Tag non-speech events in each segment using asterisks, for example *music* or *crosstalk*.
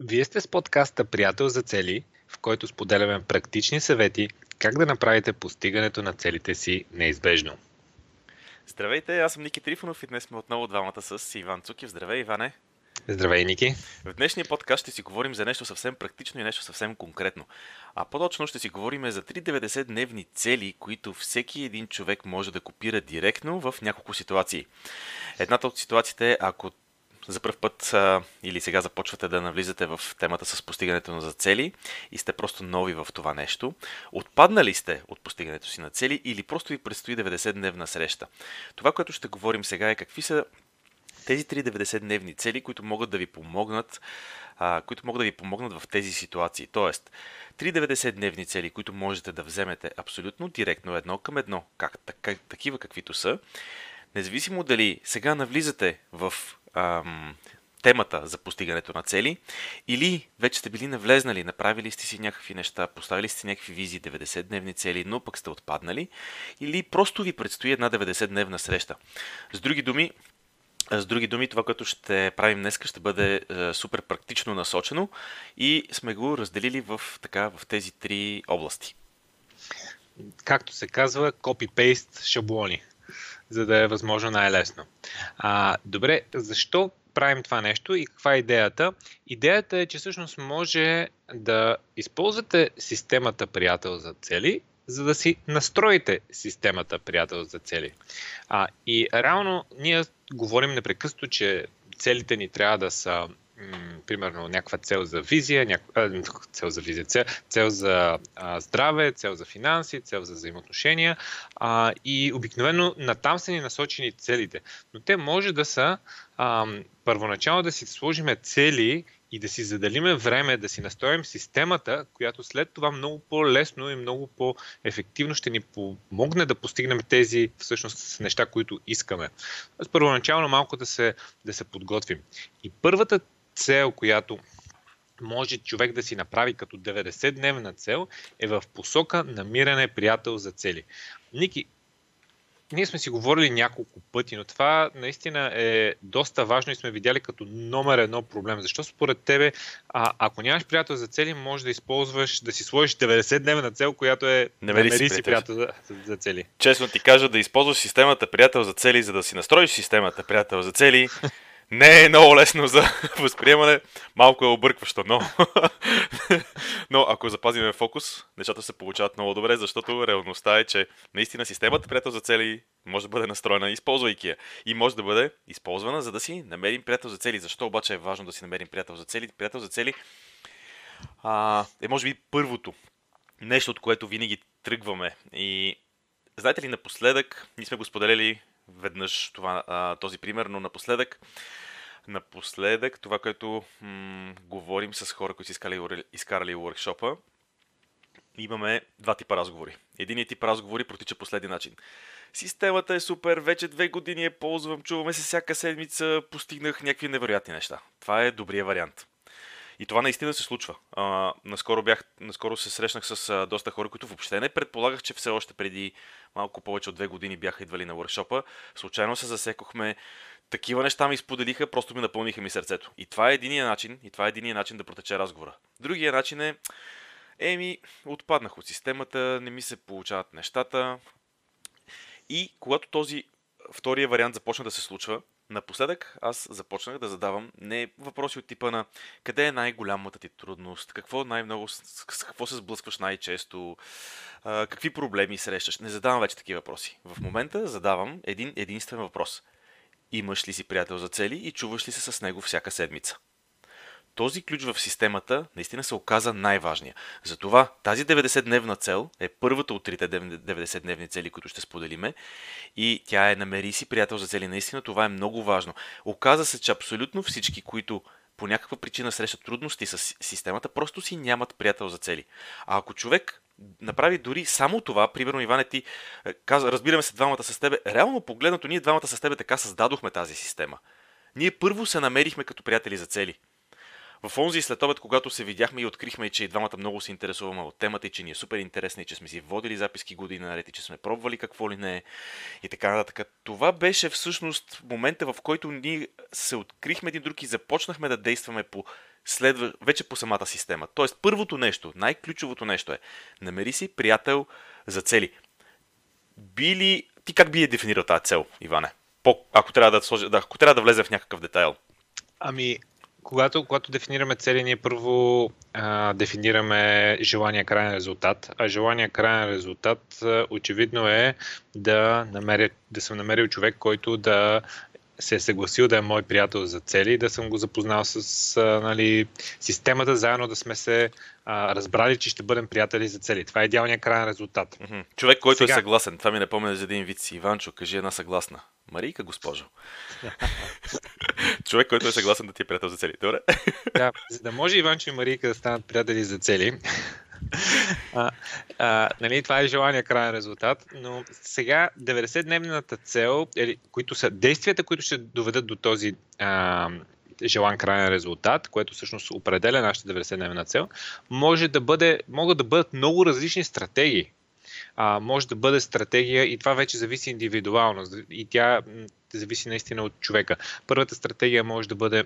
Вие сте с подкаста Приятел за цели, в който споделяме практични съвети как да направите постигането на целите си неизбежно. Здравейте, аз съм Ники Трифонов и днес сме отново двамата с Иван Цукив. Здравей, Иване! Здравей, Ники! В днешния подкаст ще си говорим за нещо съвсем практично и нещо съвсем конкретно. А по-точно ще си говорим за 390 дневни цели, които всеки един човек може да копира директно в няколко ситуации. Едната от ситуациите е, ако за първ път или сега започвате да навлизате в темата с постигането на за цели и сте просто нови в това нещо, отпаднали сте от постигането си на цели или просто ви предстои 90-дневна среща. Това, което ще говорим сега е какви са тези 390-дневни цели, които могат да ви помогнат, които могат да ви помогнат в тези ситуации. Тоест, 390-дневни цели, които можете да вземете абсолютно директно едно към едно, как, такива каквито са, независимо дали сега навлизате в ам, темата за постигането на цели, или вече сте били навлезнали, направили сте си някакви неща, поставили сте някакви визии, 90-дневни цели, но пък сте отпаднали, или просто ви предстои една 90-дневна среща. С други думи, с други думи, това, което ще правим днес, ще бъде е, супер практично насочено и сме го разделили в, така, в тези три области. Както се казва, копи-пейст шаблони за да е възможно най-лесно. А, добре, защо правим това нещо и каква е идеята? Идеята е, че всъщност може да използвате системата приятел за цели, за да си настроите системата приятел за цели. А, и реално ние говорим непрекъснато, че целите ни трябва да са примерно някаква цел за визия, някаква, цел за визия, цел, цел за а, здраве, цел за финанси, цел за взаимоотношения а, и обикновено натам са ни насочени целите. Но те може да са а, първоначално да си сложиме цели и да си заделиме време, да си настроим системата, която след това много по-лесно и много по-ефективно ще ни помогне да постигнем тези всъщност неща, които искаме. Първоначално малко да се, да се подготвим. И първата цел, която може човек да си направи като 90-дневна цел, е в посока намиране приятел за цели. Ники, ние сме си говорили няколко пъти, но това наистина е доста важно и сме видяли като номер едно проблем. Защо според тебе, а, ако нямаш приятел за цели, може да използваш, да си сложиш 90-дневна цел, която е намери, намери си приятел, за, за цели. Честно ти кажа, да използваш системата приятел за цели, за да си настроиш системата приятел за цели, не е много лесно за *laughs* възприемане, малко е объркващо, но, *laughs* но ако запазиме фокус, нещата се получават много добре, защото реалността е, че наистина системата приятел за цели може да бъде настроена, използвайки я. И може да бъде използвана, за да си намерим приятел за цели. Защо обаче е важно да си намерим приятел за цели? Приятел за цели а, е може би първото нещо, от което винаги тръгваме. И знаете ли, напоследък, ние сме го споделили веднъж това, този пример, но напоследък, напоследък това, което м- говорим с хора, които са изкарали, изкарали workshop имаме два типа разговори. Единият тип разговори протича последния начин. Системата е супер, вече две години я ползвам, чуваме се всяка седмица, постигнах някакви невероятни неща. Това е добрия вариант. И това наистина се случва. А, наскоро, бях, наскоро се срещнах с а, доста хора, които въобще не предполагах, че все още преди малко повече от две години бяха идвали на въркшопа. Случайно се засекохме. Такива неща ми споделиха, просто ми напълниха ми сърцето. И това е единия начин, и това е единия начин да протече разговора. Другия начин е, еми, отпаднах от системата, не ми се получават нещата. И когато този втория вариант започна да се случва, Напоследък аз започнах да задавам не въпроси от типа на къде е най-голямата ти трудност, какво най-много, с какво се сблъскваш най-често, какви проблеми срещаш. Не задавам вече такива въпроси. В момента задавам един единствен въпрос. Имаш ли си приятел за цели и чуваш ли се с него всяка седмица? Този ключ в системата наистина се оказа най-важния. Затова тази 90-дневна цел е първата от трите 90-дневни цели, които ще споделиме и тя е намери си приятел за цели. Наистина това е много важно. Оказа се, че абсолютно всички, които по някаква причина срещат трудности с системата, просто си нямат приятел за цели. А ако човек направи дори само това, примерно Иване ти е, каза, разбираме се двамата с тебе, реално погледнато ние двамата с тебе така създадохме тази система. Ние първо се намерихме като приятели за цели. В онзи след обед, когато се видяхме и открихме, че и двамата много се интересуваме от темата и че ни е супер интересна и че сме си водили записки години наред и че сме пробвали какво ли не и така нататък. Това беше всъщност момента, в който ние се открихме един друг и започнахме да действаме по следва вече по самата система. Тоест, първото нещо, най-ключовото нещо е, намери си приятел за цели. Били, ти как би е дефинирал тази цел, Иване? По, ако, трябва да сложи, ако трябва да влезе в някакъв детайл. Ами, когато, когато дефинираме цели, ние първо а, дефинираме желания крайен резултат. А желания крайен резултат а, очевидно е да, намеря, да съм намерил човек, който да се е съгласил да е мой приятел за цели и да съм го запознал с а, нали, системата, заедно да сме се а, разбрали, че ще бъдем приятели за цели. Това е идеалният крайен резултат. Човек, който е Сега... е съгласен. Това ми напомня за един вид си. Иванчо, кажи една съгласна. Марийка, госпожо. *laughs* Човек, който е съгласен да ти е приятел за цели. Добре? да, за да може Иванчо и Марийка да станат приятели за цели, а, а, нали, това е желания крайен резултат, но сега 90-дневната цел, или, които са действията, които ще доведат до този а, желан крайен резултат, което всъщност определя нашата 90-дневна цел, може да бъде, могат да бъдат много различни стратегии. А, може да бъде стратегия и това вече зависи индивидуално и тя зависи наистина от човека. Първата стратегия може да бъде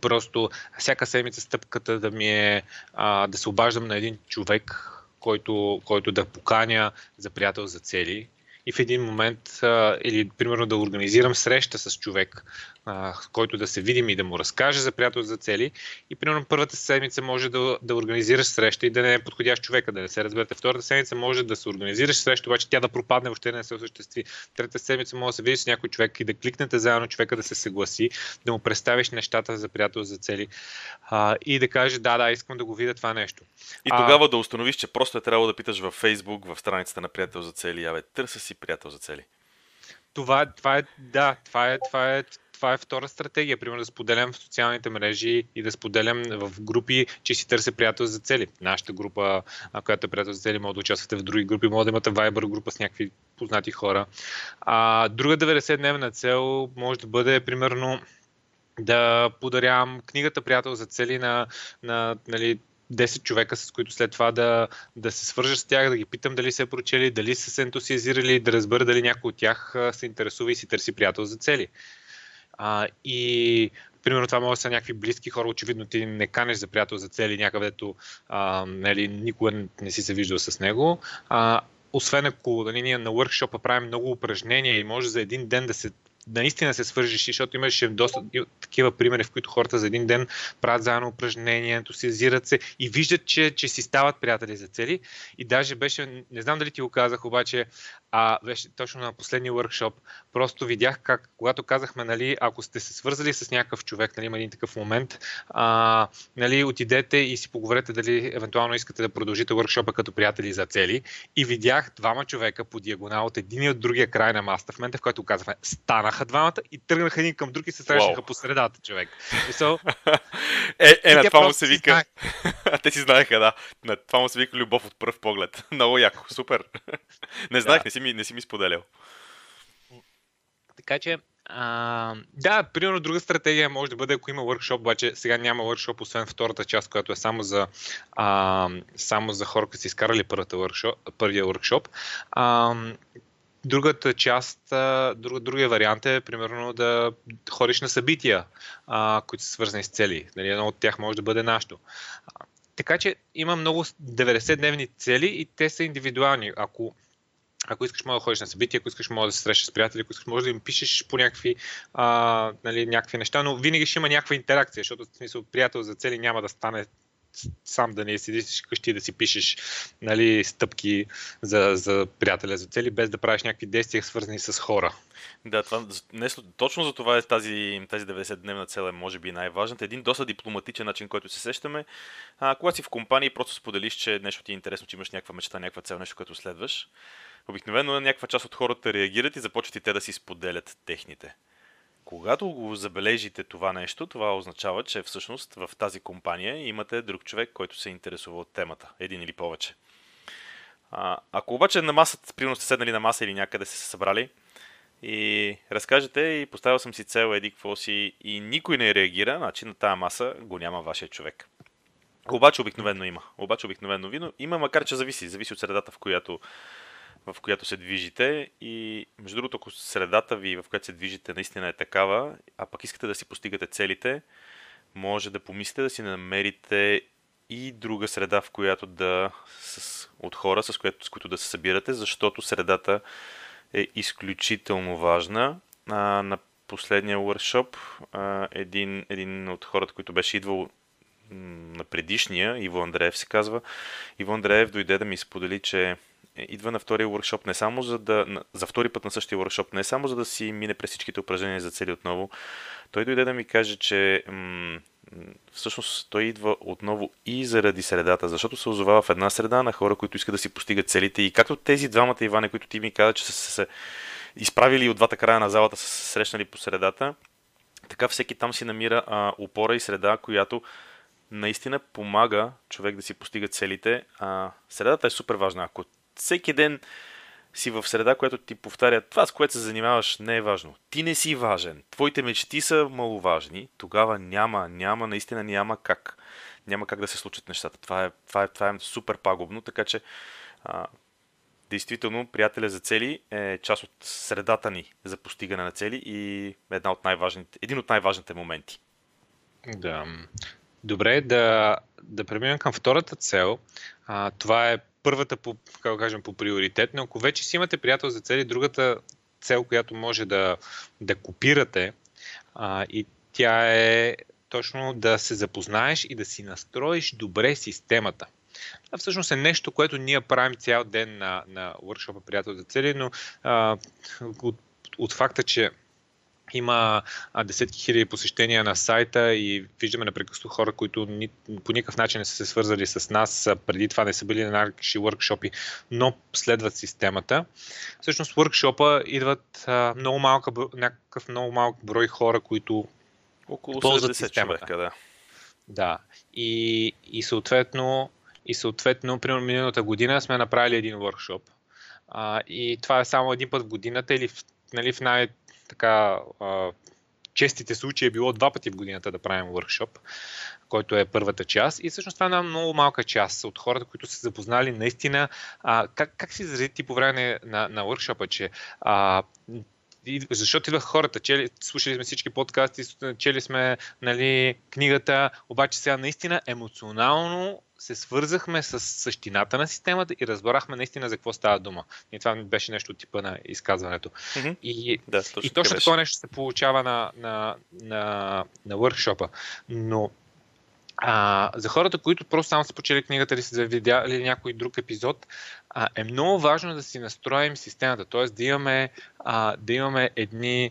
Просто всяка седмица стъпката да ми е а, да се обаждам на един човек, който, който да поканя за приятел за цели и в един момент, а, или примерно да организирам среща с човек, а, който да се видим и да му разкаже за приятел за цели. И примерно първата седмица може да, да организираш среща и да не е подходящ човека, да не се разберете. Втората седмица може да се организираш среща, обаче тя да пропадне, въобще не се осъществи. Трета седмица може да се видиш с някой човек и да кликнете заедно човека да се съгласи, да му представиш нещата за приятел за цели а, и да каже да, да, искам да го видя това нещо. И тогава а... да установиш, че просто е трябвало да питаш във Facebook, в страницата на приятел за цели, абе, търся си приятел за цели. Това, това е, да, това е, това е това е втора стратегия. Примерно да споделям в социалните мрежи и да споделям в групи, че си търся приятел за цели. Нашата група, която е приятел за цели, може да участвате в други групи, може да имате Viber група с някакви познати хора. А, друга 90-дневна цел може да бъде, примерно, да подарявам книгата Приятел за цели на, на нали, 10 човека, с които след това да, да се свържа с тях, да ги питам дали са прочели, дали са се ентусиазирали, да разбера дали някой от тях се интересува и си търси приятел за цели. А, и примерно това може да са някакви близки хора, очевидно ти не канеш за приятел за цели някъдето а, нали, никога не си се виждал с него. А, освен ако нали, ние на workshop правим много упражнения и може за един ден да се наистина се свържиш, защото имаше доста такива примери, в които хората за един ден правят заедно упражнения, ентусиазират се и виждат, че, че си стават приятели за цели. И даже беше, не знам дали ти го казах, обаче а беше точно на последния workshop, просто видях как, когато казахме, нали, ако сте се свързали с някакъв човек, нали, има един такъв момент, а, нали, отидете и си поговорете дали евентуално искате да продължите workshop като приятели за цели. И видях двама човека по диагонал от един и от другия край на маста, в момента, в който казахме, станаха двамата и тръгнаха един към друг и се срещнаха wow. по средата, човек. И so, *laughs* е, е, на това му се вика. *laughs* Те си знаеха, да. На това му се вика любов от пръв поглед. *laughs* Много яко, супер. не знаех, да. не си ми, не си ми споделял. Така че, а, да, примерно друга стратегия може да бъде, ако има workshop, обаче сега няма workshop, освен втората част, която е само за, а, само за хора, които са изкарали workshop, първия workshop. А, Другата част, друг, другия вариант е, примерно, да ходиш на събития, а, които са свързани с цели. Нали, едно от тях може да бъде нашето. Така че има много 90-дневни цели и те са индивидуални. Ако ако искаш, може да ходиш на събития, ако искаш, може да се срещаш с приятели, ако искаш, може да им пишеш по някакви, а, нали, някакви неща, но винаги ще има някаква интеракция, защото в смисъл приятел за цели няма да стане сам да не седиш вкъщи да си пишеш нали, стъпки за, за приятеля за цели, без да правиш някакви действия, свързани с хора. Да, това, не, точно за това е тази, тази 90-дневна цел е може би най-важната. Един доста дипломатичен начин, който се сещаме. А, когато си в компания и просто споделиш, че нещо ти е интересно, че имаш някаква мечта, някаква цел, нещо, което следваш, обикновено някаква част от хората реагират и започват и те да си споделят техните. Когато го забележите това нещо, това означава, че всъщност в тази компания имате друг човек, който се интересува от темата. Един или повече. А, ако обаче на масата, примерно сте седнали на маса или някъде се събрали и разкажете и поставил съм си цел еди какво си и никой не реагира, значи на тази маса го няма вашия човек. Обаче обикновено има. Обаче обикновено вино има, макар че зависи. Зависи от средата, в която в която се движите и между другото, ако средата ви, в която се движите, наистина е такава, а пък искате да си постигате целите, може да помислите да си намерите и друга среда, в която да с, от хора, с, което, с които да се събирате, защото средата е изключително важна. А, на последния workshop а, един, един от хората, които беше идвал на предишния, Иво Андреев се казва, Иво Андреев дойде да ми сподели, че идва на втория workshop не само за да, за втори път на същия workshop, не само за да си мине през всичките упражнения за цели отново, той дойде да ми каже, че м- всъщност той идва отново и заради средата, защото се озовава в една среда на хора, които искат да си постигат целите и както тези двамата Иване, които ти ми каза, че са се изправили от двата края на залата, са се срещнали по средата, така всеки там си намира а, опора и среда, която наистина помага човек да си постига целите. А, средата е супер важна. Ако всеки ден си в среда, която ти повтаря това, с което се занимаваш, не е важно. Ти не си важен. Твоите мечти са маловажни. Тогава няма, няма, наистина няма как. Няма как да се случат нещата. Това е, това е, това е супер пагубно, така че а, действително приятеля за цели е част от средата ни за постигане на цели и една от най-важните, един от най-важните моменти. Да. Добре, да, да преминем към втората цел. А, това е първата, по, как кажем, по приоритет, но ако вече си имате приятел за цели, другата цел, която може да, да копирате, а, и тя е точно да се запознаеш и да си настроиш добре системата. Това всъщност е нещо, което ние правим цял ден на, на workshop Приятел за цели, но а, от, от факта, че има а, десетки хиляди посещения на сайта и виждаме непрекъснато хора, които ни, по никакъв начин не са се свързали с нас, преди това не са били на наши workshopи, но следват системата. Всъщност workshop идват а, много малка, някакъв много малък брой хора, които около ползват системата. Човека, да. да. И, и съответно, и съответно, примерно миналата година сме направили един workshop. А, и това е само един път в годината или в, нали, в най- така честите случаи е било два пъти в годината да правим workshop, който е първата част. И всъщност това е една много малка част от хората, които са запознали наистина а, как, как си изрази ти по време на, на workshop, че а, защото идваха хората, чели, слушали сме всички подкасти, чели сме нали, книгата, обаче сега наистина емоционално се свързахме с същината на системата и разбрахме наистина за какво става дума. И това беше нещо от типа на изказването. Mm-hmm. И, да, точно, и точно такова нещо се получава на, на, на, на workshop Но а, за хората, които просто само са почели книгата или са видяли някой друг епизод, е много важно да си настроим системата, т.е. да имаме, а, да имаме едни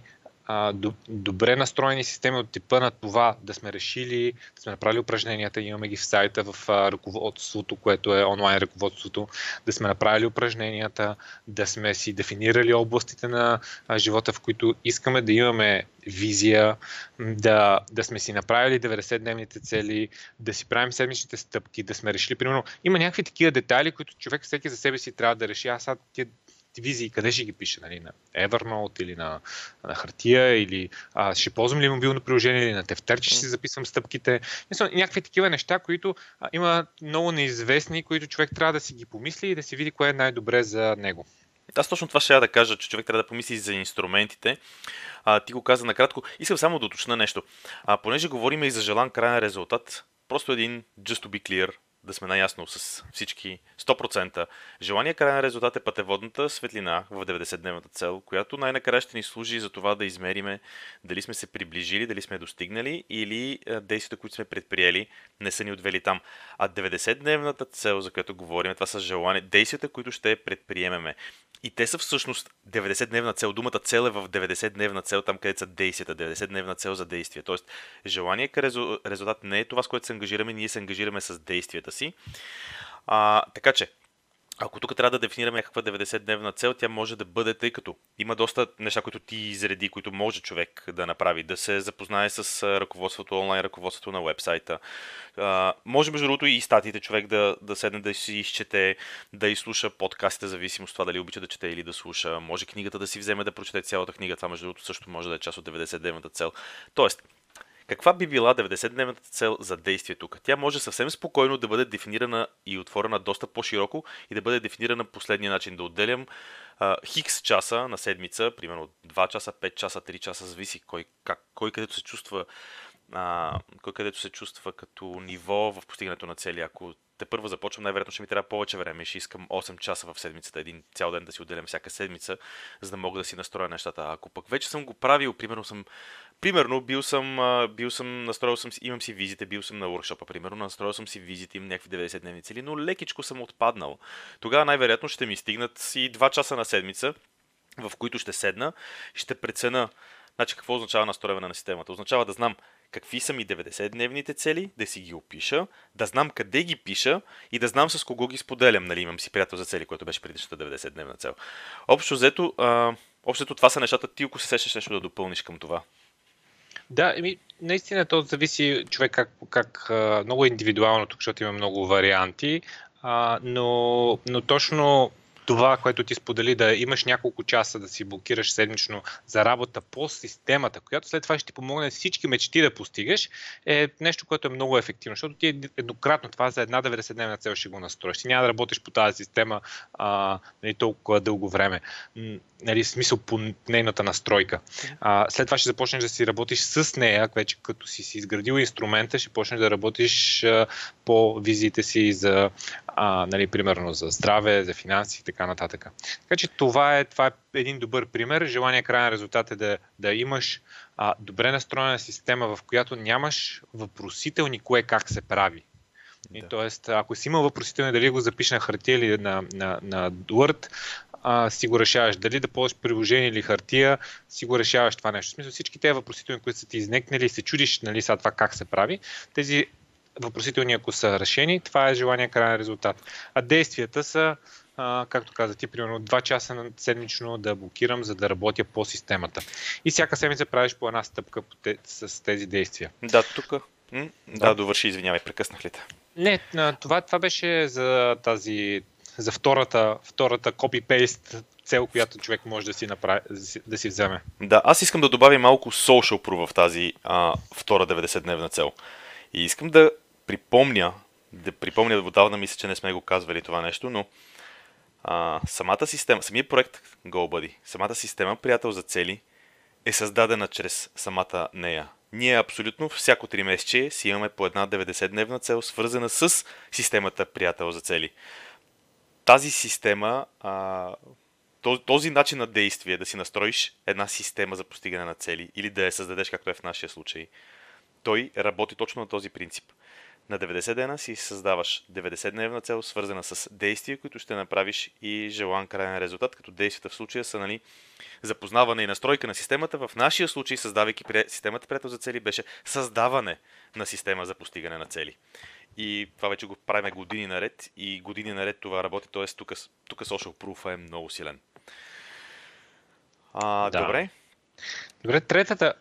а, добре настроени системи от типа на това да сме решили, да сме направили упражненията, имаме ги в сайта, в а, ръководството, което е онлайн ръководството, да сме направили упражненията, да сме си дефинирали областите на а, живота, в които искаме да имаме визия, да, да сме си направили 90-дневните цели, да си правим седмичните стъпки, да сме решили, примерно, има някакви такива детайли, които човек всеки за себе си трябва да реши. Аз сега тия визии, къде ще ги пише? Нали? На Evernote или на, на хартия, или а, ще ползвам ли мобилно приложение, или на тефтер, че ще си записвам стъпките. Мисля, някакви такива неща, които а, има много неизвестни, които човек трябва да си ги помисли и да си види кое е най-добре за него. Аз точно това ще я да кажа, че човек трябва да помисли за инструментите. А, ти го каза накратко. Искам само да уточна нещо. А, понеже говорим и за желан крайен резултат, просто един just to be clear, да сме наясно с всички 100%. Желания крайен резултат е пътеводната светлина в 90-дневната цел, която най-накрая ще ни служи за това да измериме дали сме се приближили, дали сме достигнали или действията, които сме предприели, не са ни отвели там. А 90-дневната цел, за която говорим, това са желания, действията, които ще предприемеме. И те са всъщност 90-дневна цел. Думата цел е в 90-дневна цел, там където са действията. 90-дневна цел за действие. Тоест, желание към резултат не е това, с което се ангажираме, ние се ангажираме с действията си. А, така че, ако тук трябва да дефинираме някаква 90-дневна цел, тя може да бъде, тъй като има доста неща, които ти изреди, които може човек да направи, да се запознае с ръководството, онлайн ръководството на вебсайта. Може, между другото, и статиите човек да, да седне да си изчете, да изслуша подкастите, зависимост от това дали обича да чете или да слуша. Може книгата да си вземе да прочете цялата книга. Това, между другото, също може да е част от 90-дневната цел. Тоест, каква би била 90-дневната цел за действие тук? Тя може съвсем спокойно да бъде дефинирана и отворена доста по-широко и да бъде дефинирана последния начин. Да отделям хикс часа на седмица, примерно 2 часа, 5 часа, 3 часа, зависи кой, как, кой където се чувства а, кой където се чувства като ниво в постигането на цели. Ако те първо започвам, най-вероятно ще ми трябва повече време. Ще искам 8 часа в седмицата, един цял ден да си отделям всяка седмица, за да мога да си настроя нещата. Ако пък вече съм го правил, примерно съм Примерно, бил съм, бил съм, настроил съм, имам си визите, бил съм на уркшопа, примерно, настроил съм си визите, имам някакви 90 дневни цели, но лекичко съм отпаднал. Тогава най-вероятно ще ми стигнат и 2 часа на седмица, в които ще седна, ще прецена, значи какво означава настройване на системата. Означава да знам какви са ми 90-дневните цели, да си ги опиша, да знам къде ги пиша и да знам с кого ги споделям. Нали, имам си приятел за цели, което беше предишната 90-дневна цел. Общо взето, а, общо това са нещата. Ти, ако се сещаш нещо да допълниш към това. Да, еми, наистина то зависи човек как, как много индивидуално, тук, защото има много варианти, а, но, но точно това, което ти сподели, да имаш няколко часа да си блокираш седмично за работа по системата, която след това ще ти помогне всички мечти да постигаш, е нещо, което е много ефективно, защото ти еднократно това за една 90-дневна цел ще го настроиш. Ти няма да работиш по тази система а, нали, толкова дълго време. Нали, смисъл по нейната настройка. А, след това ще започнеш да си работиш с нея, вече като си си изградил инструмента, ще почнеш да работиш а, по визиите си за, а, нали, примерно за здраве, за финанси и така нататък. Така че това е, това е един добър пример. Желание крайен резултат е да, да имаш а, добре настроена система, в която нямаш въпросителни кое как се прави. И, Тоест, ако си имал въпросителни дали го запиша на хартия или на, на, на Word, а, си го решаваш. Дали да ползваш приложение или хартия, си го решаваш това нещо. В смисъл всички тези въпросителни, които са ти изнекнали, се чудиш нали, сега това как се прави, тези въпросителни, ако са решени, това е желание крайен резултат. А действията са, а, както каза ти, примерно 2 часа на седмично да блокирам, за да работя по системата. И всяка седмица правиш по една стъпка по те, с тези действия. Да, тук. да. да, довърши, извинявай, прекъснах ли те? Не, това, това беше за тази за втората, втората copy-paste цел, която човек може да си, направи, да си вземе. Да, аз искам да добавя малко social proof в тази а, втора 90-дневна цел. И искам да припомня, да припомня, отдавна мисля, че не сме го казвали това нещо, но а, самата система, самият проект GoBuddy, самата система Приятел за цели е създадена чрез самата нея. Ние абсолютно всяко 3 месече си имаме по една 90-дневна цел, свързана с системата Приятел за цели. Тази система, а, този начин на действие, да си настроиш една система за постигане на цели или да я създадеш, както е в нашия случай, той работи точно на този принцип. На 90 дена си създаваш 90-дневна цел, свързана с действия, които ще направиш и желан крайен резултат, като действията в случая са нали, запознаване и настройка на системата. В нашия случай, създавайки системата приятел за цели, беше създаване на система за постигане на цели. И това вече го правим години наред и години наред това работи, т.е. тук, тук social proof е много силен. А, да. Добре. Добре, третата,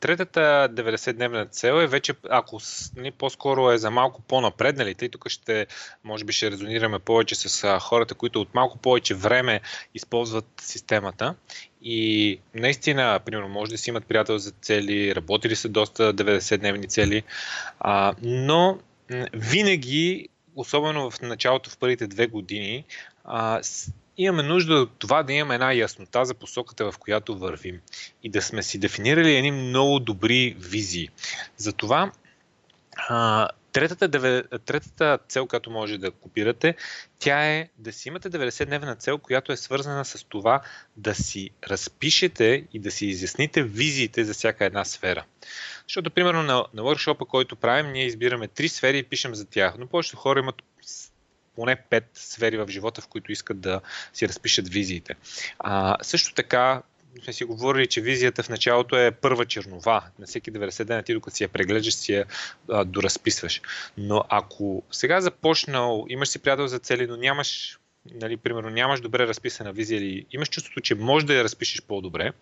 Третата 90-дневна цел е вече, ако не, по-скоро е за малко по-напред, нали, тъй тук ще, може би ще резонираме повече с хората, които от малко повече време използват системата. И наистина, примерно, може да си имат приятел за цели, работили са доста 90-дневни цели, а, но винаги, особено в началото, в първите две години, а, имаме нужда от това да имаме една яснота за посоката, в която вървим и да сме си дефинирали едни много добри визии. Затова а, третата, третата цел, която може да копирате, тя е да си имате 90-дневна цел, която е свързана с това да си разпишете и да си изясните визиите за всяка една сфера. Защото, примерно, на, на workshop който правим, ние избираме три сфери и пишем за тях, но повечето хора имат поне пет сфери в живота, в които искат да си разпишат визиите. А, също така, сме си говорили, че визията в началото е първа чернова. На всеки 90 дена ти, докато си я преглеждаш, си я а, доразписваш. Но ако сега започнал, имаш си приятел за цели, но нямаш, нали, примерно, нямаш добре разписана визия или имаш чувството, че можеш да я разпишеш по-добре,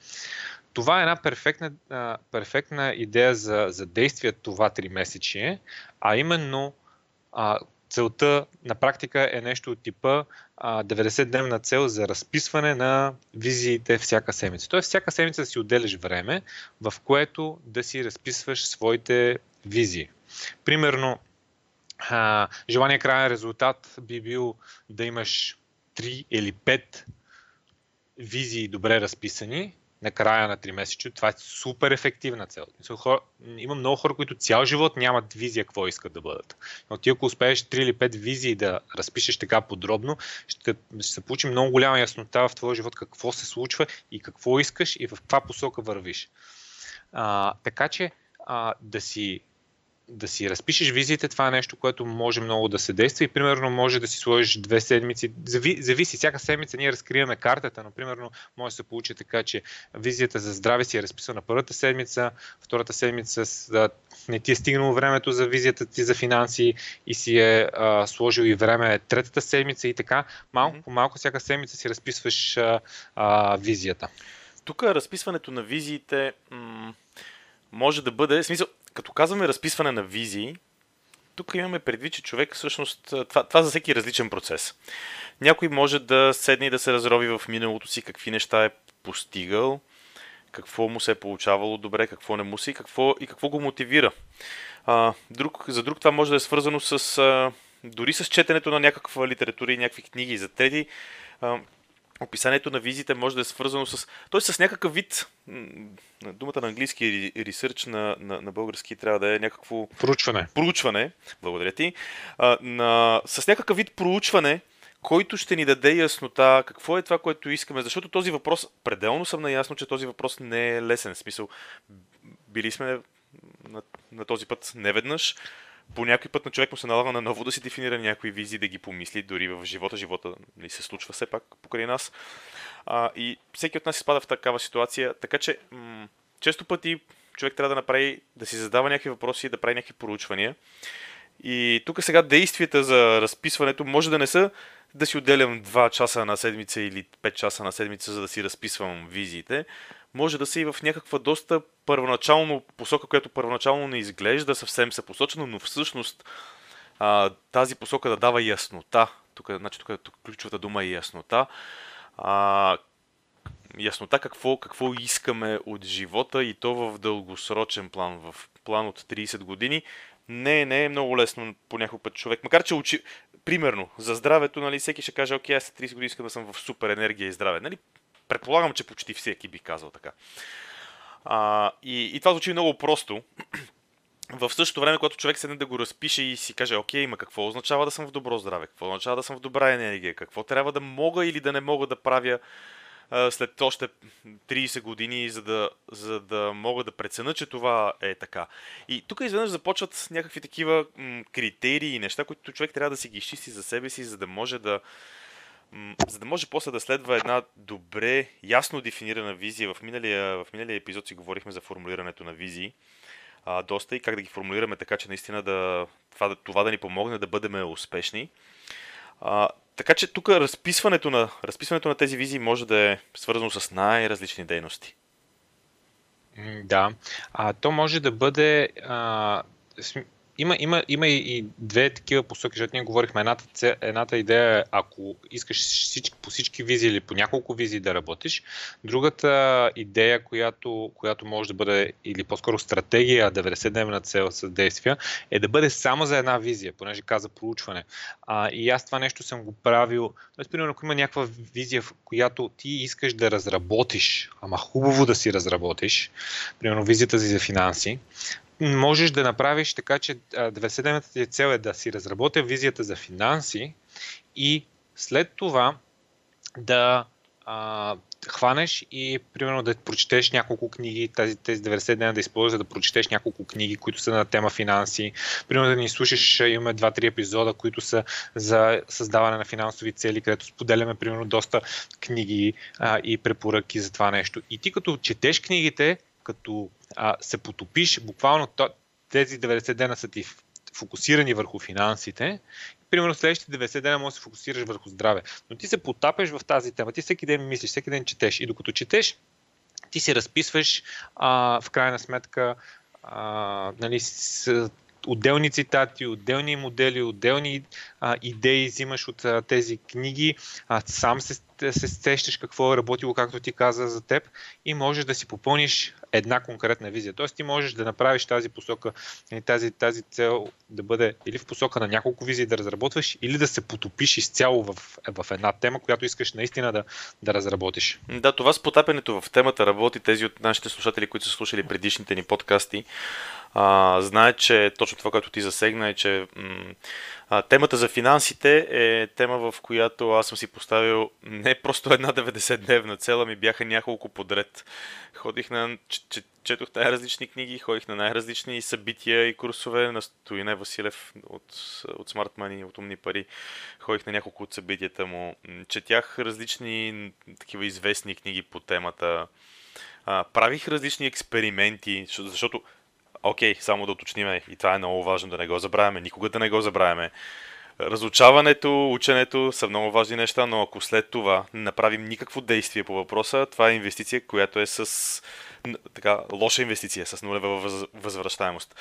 това е една перфектна, а, перфектна идея за, за действие това 3 месечие, а именно а, целта на практика е нещо от типа 90-дневна цел за разписване на визиите всяка седмица. Тоест всяка седмица си отделиш време, в което да си разписваш своите визии. Примерно, а, желания крайен резултат би бил да имаш 3 или 5 визии добре разписани на края на 3 месеца. Това е супер ефективна цел. Има много хора, които цял живот нямат визия какво искат да бъдат. Но ти ако успееш 3 или 5 визии да разпишеш така подробно, ще, ще се получи много голяма яснота в твоя живот какво се случва и какво искаш и в каква посока вървиш. А, така че а, да си да си разпишеш визиите, това е нещо, което може много да се действа и примерно може да си сложиш две седмици. Зави, зависи, всяка седмица ние разкриваме картата, но примерно може да се получи така, че визията за здраве си е разписана първата седмица, втората седмица да, не ти е стигнало времето за визията ти за финанси и си е а, сложил и време третата седмица и така. Малко по малко всяка седмица си разписваш а, а, визията. Тук разписването на визиите м- може да бъде, в смисъл, като казваме разписване на визии, тук имаме предвид, че човек всъщност, това, това за всеки различен процес. Някой може да седне и да се разрови в миналото си, какви неща е постигал, какво му се е получавало добре, какво не му се и какво, и какво го мотивира. А, друг, за друг това може да е свързано с а, дори с четенето на някаква литература и някакви книги. За трети а, описанието на визите може да е свързано с... Т.е. с някакъв вид... Думата на английски ресърч на, на, на български трябва да е някакво... Проучване. Проучване, благодаря ти. А, на, с някакъв вид проучване, който ще ни даде яснота какво е това, което искаме. Защото този въпрос, пределно съм наясно, че този въпрос не е лесен. В смисъл, били сме на, на този път неведнъж по някой път на човек му се налага на ново да си дефинира някои визии, да ги помисли, дори в живота. Живота не се случва все пак покрай нас. А, и всеки от нас изпада в такава ситуация, така че м- често пъти човек трябва да направи, да си задава някакви въпроси, да прави някакви проучвания. И тук сега действията за разписването може да не са да си отделям 2 часа на седмица или 5 часа на седмица, за да си разписвам визиите, може да се и в някаква доста първоначално посока, която първоначално не изглежда съвсем посочена, но всъщност а, тази посока да дава яснота. Тук, значи, тук, тук ключовата дума е яснота. А, яснота какво, какво искаме от живота и то в дългосрочен план, в план от 30 години. Не, не е много лесно по някой път човек. Макар, че учи... Примерно, за здравето, нали, всеки ще каже, окей, аз 30 години искам да съм в супер енергия и здраве. Нали, Предполагам, че почти всеки би казал така. А, и, и това звучи много просто. *clears throat* в същото време, когато човек седне да го разпише и си каже, окей, има какво означава да съм в добро здраве, какво означава да съм в добра енергия, какво трябва да мога или да не мога да правя а, след още 30 години, за да, за да мога да преценя, че това е така. И тук изведнъж започват някакви такива м- критерии и неща, които човек трябва да си ги изчисти за себе си, за да може да, за да може после да следва една добре, ясно дефинирана визия. В миналия, в миналия епизод си говорихме за формулирането на визии а, доста и как да ги формулираме така, че наистина да, това, това да ни помогне да бъдем успешни. А, така че тук разписването на, разписването на тези визии може да е свързано с най-различни дейности. Да, а, то може да бъде а, има, има, има и, две такива посоки, защото ние говорихме. Едната, едната идея е, ако искаш всички, по всички визии или по няколко визии да работиш. Другата идея, която, която може да бъде, или по-скоро стратегия, 90-дневна цел с действия, е да бъде само за една визия, понеже каза проучване. А, и аз това нещо съм го правил. Тоест, примерно, ако има някаква визия, в която ти искаш да разработиш, ама хубаво да си разработиш, примерно визията си за финанси, можеш да направиш така, че 90-дневната ти цел е да си разработя визията за финанси и след това да а, хванеш и примерно да прочетеш няколко книги, тези, тези 90 дена да използваш да прочетеш няколко книги, които са на тема финанси. Примерно да ни слушаш, имаме 2-3 епизода, които са за създаване на финансови цели, където споделяме примерно доста книги а, и препоръки за това нещо. И ти като четеш книгите, като а, се потопиш, буквално тези 90 дена са ти фокусирани върху финансите, примерно следващите 90 дена можеш да се фокусираш върху здраве. Но ти се потапеш в тази тема, ти всеки ден мислиш, всеки ден четеш. И докато четеш, ти си разписваш а, в крайна сметка а, нали, с, отделни цитати, отделни модели, отделни а, идеи взимаш от а, тези книги, а, сам се се сещаш какво е работило, както ти каза за теб и можеш да си попълниш една конкретна визия. Тоест ти можеш да направиш тази посока, тази, тази цел да бъде или в посока на няколко визии да разработваш, или да се потопиш изцяло в, в една тема, която искаш наистина да, да разработиш. Да, това с потапянето в темата работи. Тези от нашите слушатели, които са слушали предишните ни подкасти, знае, че точно това, което ти засегна е, че м- а, темата за финансите е тема, в която аз съм си поставил не просто една 90-дневна цела, ми бяха няколко подред. Ходих на, четох най-различни книги, ходих на най-различни събития и курсове на Стоине Василев от, от Smart Money, от Умни пари. Ходих на няколко от събитията му. Четях различни такива известни книги по темата. А, правих различни експерименти, защото окей, само да уточниме, и това е много важно да не го забравяме, никога да не го забравяме. Разучаването, ученето са много важни неща, но ако след това не направим никакво действие по въпроса, това е инвестиция, която е с така, лоша инвестиция, с нулева възвръщаемост.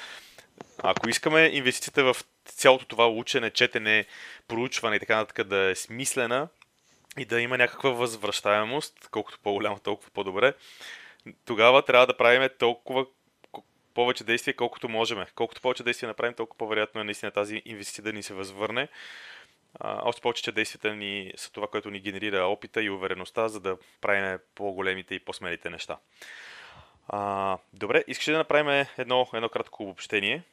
Ако искаме инвестицията в цялото това учене, четене, проучване и така нататък да е смислена и да има някаква възвръщаемост, колкото по-голяма, толкова по-добре, тогава трябва да правим толкова повече действия, колкото можем. Колкото повече действия направим, толкова по-вероятно е наистина тази инвестиция да ни се възвърне. А, още повече, че действията ни са това, което ни генерира опита и увереността, за да правим по-големите и по-смелите неща. А, добре, искаш да направим едно, едно кратко обобщение?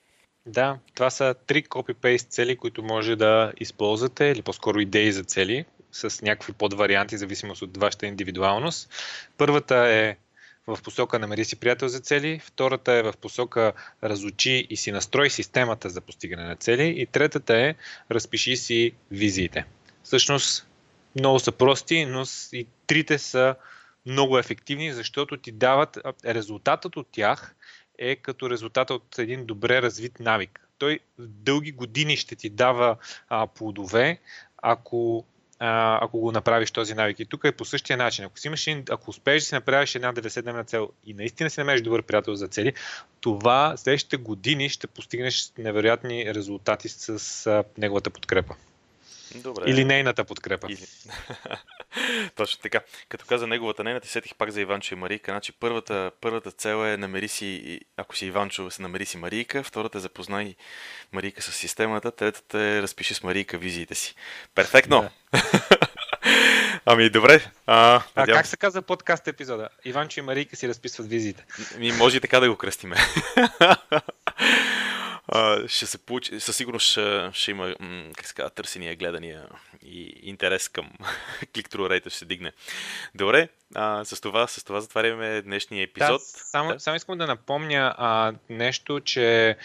Да, това са три копипейст цели, които може да използвате, или по-скоро идеи за цели, с някакви подварианти, зависимост от вашата индивидуалност. Първата е в посока намери си приятел за цели, втората е в посока разучи и си настрой системата за постигане на цели и третата е разпиши си визиите. Всъщност много са прости, но и трите са много ефективни, защото ти дават резултатът от тях е като резултат от един добре развит навик. Той дълги години ще ти дава а, плодове, ако ако го направиш този навик. И тук е по същия начин. Ако, си имаш, ако успееш да си направиш една 90-дневна цел и наистина си намериш добър приятел за цели, това следващите години ще постигнеш невероятни резултати с а, неговата подкрепа. Добре. Или нейната подкрепа. Или... *laughs* Точно така. Като каза неговата нейната, сетих пак за Иванчо и Марийка. Значи първата, първата цел е намери си, ако си Иванчо, се намери си Марийка, втората е запознай Марийка с системата, третата е разпиши с Марийка визиите си. Перфектно! Да. *laughs* ами добре. А, а как се казва подкаст епизода? Иванчо и Марийка си разписват визиите. Ми, може и така да го кръстиме *laughs* ще се получи, със сигурност ще, ще има как се казва, търсения, гледания и интерес към *laughs* клик рейта ще се дигне. Добре, а, с, това, с това затваряме днешния епизод. Да, само, да. само искам да напомня а, нещо, че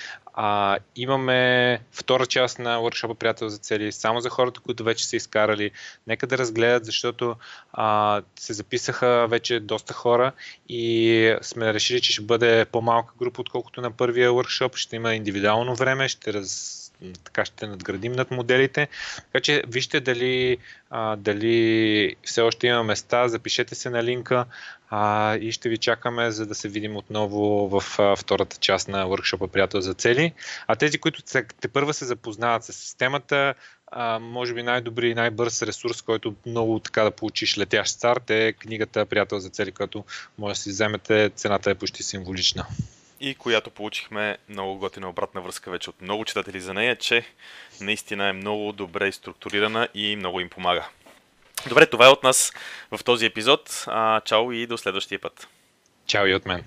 а, имаме втора част на workshop Приятел за цели, само за хората, които вече са изкарали. Нека да разгледат, защото а, се записаха вече доста хора и сме решили, че ще бъде по-малка група, отколкото на първия workshop. Ще има индивидуално време, ще раз така ще надградим над моделите. Така че вижте дали, а, дали все още има места, запишете се на линка а, и ще ви чакаме, за да се видим отново в а, втората част на workshop Приятел за цели. А тези, които те, първа се запознават с системата, а, може би най-добри и най-бърз ресурс, който много така да получиш летящ старт е книгата Приятел за цели, която може да си вземете. Цената е почти символична и която получихме много готина обратна връзка вече от много читатели за нея, че наистина е много добре структурирана и много им помага. Добре, това е от нас в този епизод. А, чао и до следващия път. Чао и от мен.